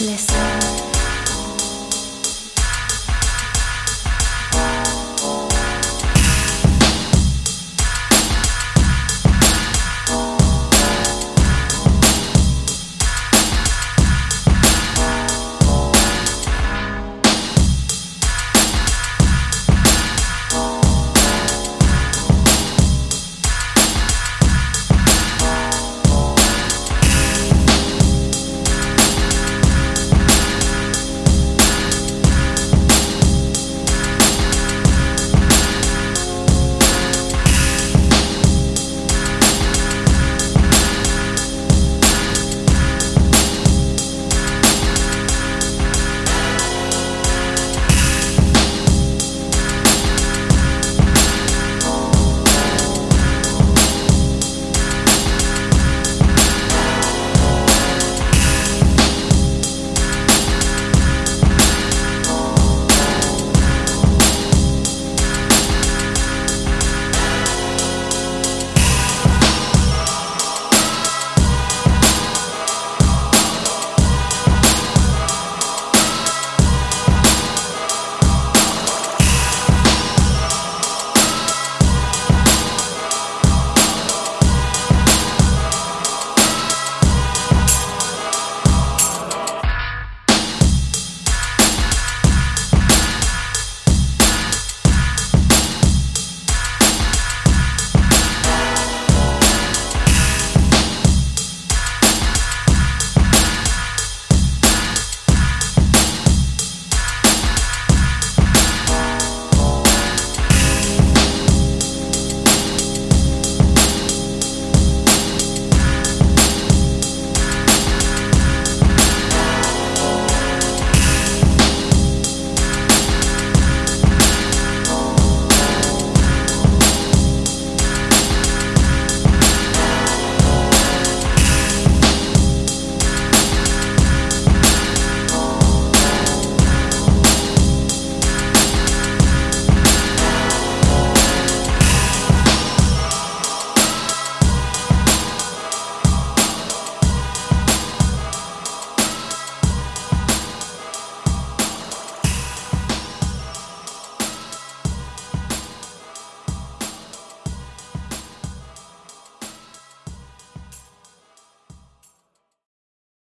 Listen.